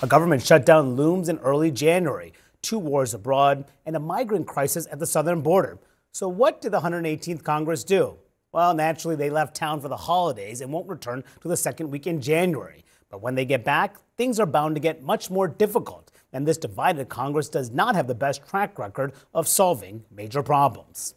A government shutdown looms in early January, two wars abroad, and a migrant crisis at the southern border. So, what did the 118th Congress do? Well, naturally, they left town for the holidays and won't return to the second week in January. But when they get back, things are bound to get much more difficult. And this divided Congress does not have the best track record of solving major problems.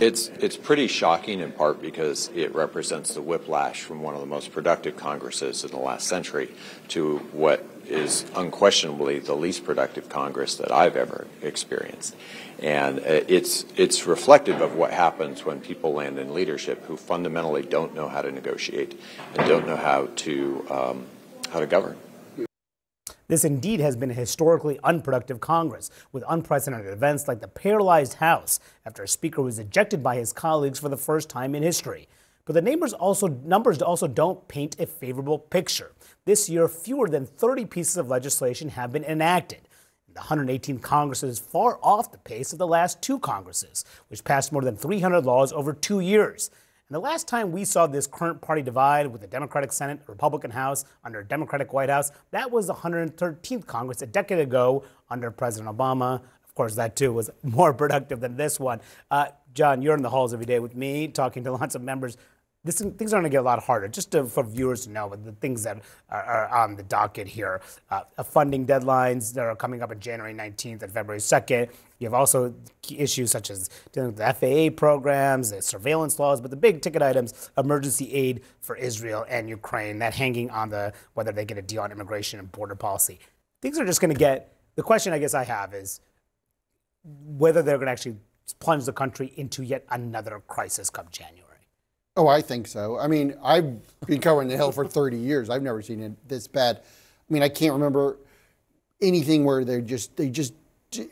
It's it's pretty shocking in part because it represents the whiplash from one of the most productive Congresses in the last century to what is unquestionably the least productive Congress that I've ever experienced. And uh, it's it's reflective of what happens when people land in leadership who fundamentally don't know how to negotiate and don't know how to um, how to govern. This indeed has been a historically unproductive Congress, with unprecedented events like the paralyzed House after a speaker was ejected by his colleagues for the first time in history. But the numbers also, numbers also don't paint a favorable picture. This year, fewer than 30 pieces of legislation have been enacted. The 118th Congress is far off the pace of the last two Congresses, which passed more than 300 laws over two years. And the last time we saw this current party divide with the Democratic Senate, Republican House under a Democratic White House, that was the 113th Congress a decade ago under President Obama. Of course, that too was more productive than this one. Uh, John, you're in the halls every day with me, talking to lots of members this, things are going to get a lot harder. Just to, for viewers to know the things that are, are on the docket here. Uh, funding deadlines that are coming up on January 19th and February 2nd. You have also issues such as dealing with the FAA programs, the surveillance laws, but the big ticket items, emergency aid for Israel and Ukraine, that hanging on the whether they get a deal on immigration and border policy. Things are just going to get. The question I guess I have is whether they're going to actually plunge the country into yet another crisis come January. Oh, I think so. I mean, I've been covering the Hill for 30 years. I've never seen it this bad. I mean, I can't remember anything where they just they just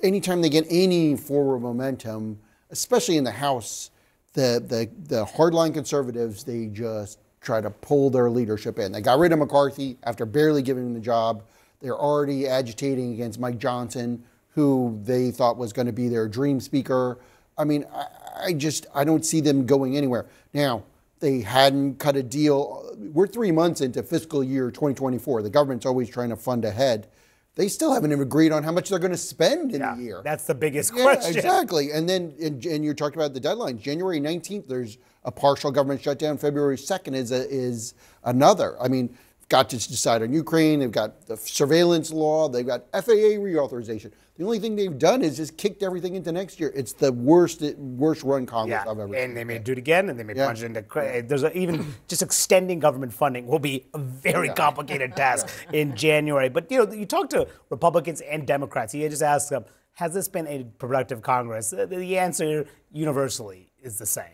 anytime they get any forward momentum, especially in the House, the the the hardline conservatives they just try to pull their leadership in. They got rid of McCarthy after barely giving him the job. They're already agitating against Mike Johnson, who they thought was going to be their dream speaker. I mean, I, I just I don't see them going anywhere. Now, they hadn't cut a deal. We're three months into fiscal year 2024. The government's always trying to fund ahead. They still haven't even agreed on how much they're going to spend in yeah, a year. That's the biggest yeah, question. Exactly. And then, and, and you're talking about the deadline. January 19th, there's a partial government shutdown. February 2nd is a, is another. I mean, got to decide on Ukraine. They've got the surveillance law. They've got FAA reauthorization. The only thing they've done is just kicked everything into next year. It's the worst, worst run Congress yeah. I've ever and seen. they may do it again, and they may yeah. plunge into. There's a, even just extending government funding will be a very yeah. complicated task in January. But you know, you talk to Republicans and Democrats. You just ask them, "Has this been a productive Congress?" The answer universally is the same.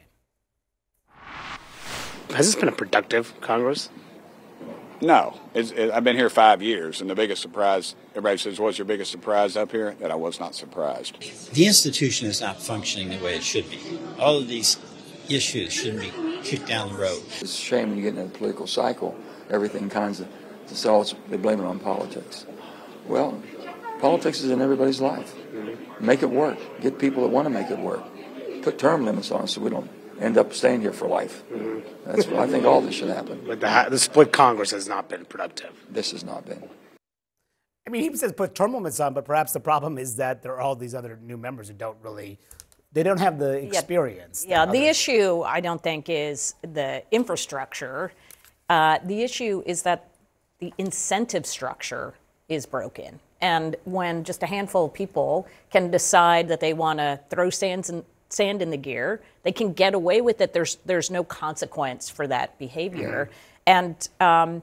Has this been a productive Congress? No, it, I've been here five years, and the biggest surprise, everybody says, what's your biggest surprise up here? That I was not surprised. The institution is not functioning the way it should be. All of these issues shouldn't be kicked down the road. It's a shame when you get in a political cycle, everything kinds of, it's all, they blame it on politics. Well, politics is in everybody's life. Make it work. Get people that want to make it work. Put term limits on it so we don't end up staying here for life. Mm-hmm. That's I think all this should happen. But the, the split Congress has not been productive. This has not been. I mean, he says put term limits on, but perhaps the problem is that there are all these other new members who don't really, they don't have the experience. Yeah, yeah the issue I don't think is the infrastructure. Uh, the issue is that the incentive structure is broken. And when just a handful of people can decide that they want to throw sands and sand in the gear. They can get away with it. There's there's no consequence for that behavior. Mm-hmm. And um,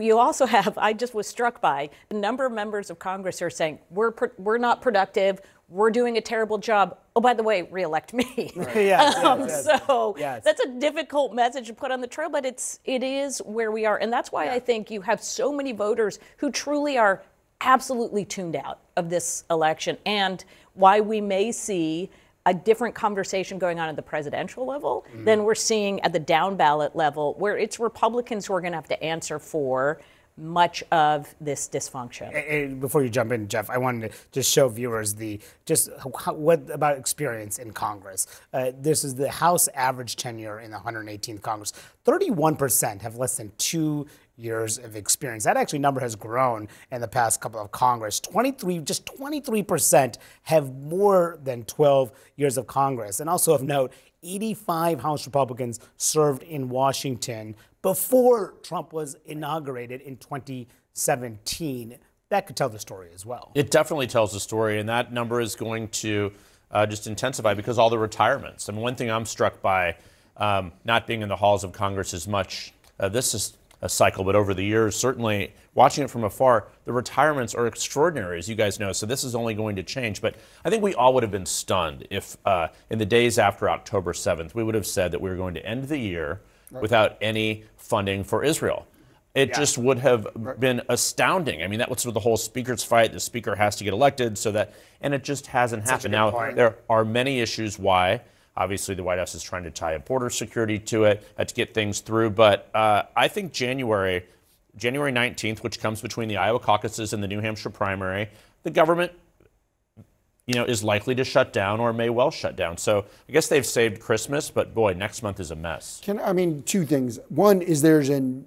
you also have. I just was struck by the number of members of Congress who are saying we're we're not productive. We're doing a terrible job. Oh, by the way, reelect me. Right. yes, um, yes, so yes. that's a difficult message to put on the trail, but it's it is where we are, and that's why yeah. I think you have so many voters who truly are absolutely tuned out of this election, and why we may see a different conversation going on at the presidential level mm. than we're seeing at the down ballot level, where it's Republicans who are going to have to answer for much of this dysfunction. And before you jump in, Jeff, I wanted to just show viewers the just how, what about experience in Congress. Uh, this is the House average tenure in the 118th Congress. 31% have less than two years of experience. That actually number has grown in the past couple of Congress. 23, just 23% have more than 12 years of Congress. And also of note, 85 House Republicans served in Washington before Trump was inaugurated in 2017. That could tell the story as well. It definitely tells the story, and that number is going to uh, just intensify because all the retirements. I mean, one thing I'm struck by, um, not being in the halls of Congress as much, uh, this is a cycle, but over the years, certainly watching it from afar, the retirements are extraordinary, as you guys know. So this is only going to change. But I think we all would have been stunned if, uh, in the days after October 7th, we would have said that we were going to end the year without any funding for Israel. It Yeah. just would have been astounding. I mean, that was sort of the whole speaker's fight. The speaker has to get elected, so that, and it just hasn't Such happened. Now, point. there are many issues why. Obviously, the White House is trying to tie up border security to it uh, to get things through. But uh, I think January, January 19th, which comes between the Iowa caucuses and the New Hampshire primary, the government you know, is likely to shut down or may well shut down. So I guess they've saved Christmas, but boy, next month is a mess. Can I mean two things? One is there's an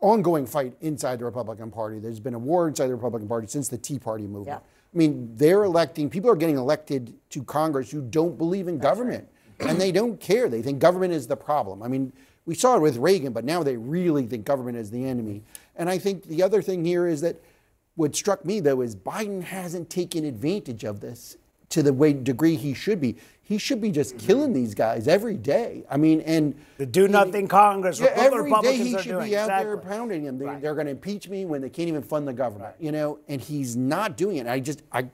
ongoing fight inside the Republican Party. There's been a war inside the Republican Party since the Tea Party movement. I mean, they're electing people are getting elected to Congress who don't believe in government, and they don't care. They think government is the problem. I mean, we saw it with Reagan, but now they really think government is the enemy. And I think the other thing here is that what struck me though is Biden hasn't taken advantage of this to the way degree he should be. He should be just killing these guys every day. I mean, and The do nothing Congress, yeah, every day Republicans he are should doing. be out there pounding him. They, Right. They're going to impeach me when they can't even fund the government, you know. And he's not doing it. I just, I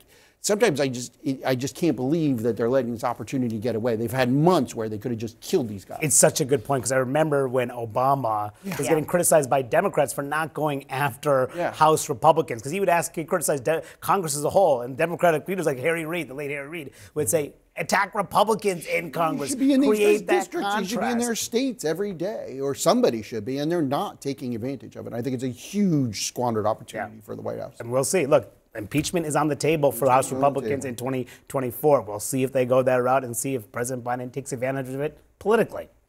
sometimes I just, I just can't believe that they're letting this opportunity get away. They've had months where they could have just killed these guys. It's such a good point because I remember when Obama was Yeah. getting criticized by Democrats for not going after Yeah. House Republicans because he would ask, he criticized De- Congress as a whole, and Democratic leaders like Harry Reid, the late Harry Reid, would say, attack Republicans in Congress, should be in these districts. He should be in their states every day, or somebody should be, and they're not taking advantage of it. I think it's a huge squandered opportunity Yeah. for the White House. And we'll see. Look, impeachment is on the table for House Republicans in 2024. We'll see if they go that route and see if President Biden takes advantage of it politically.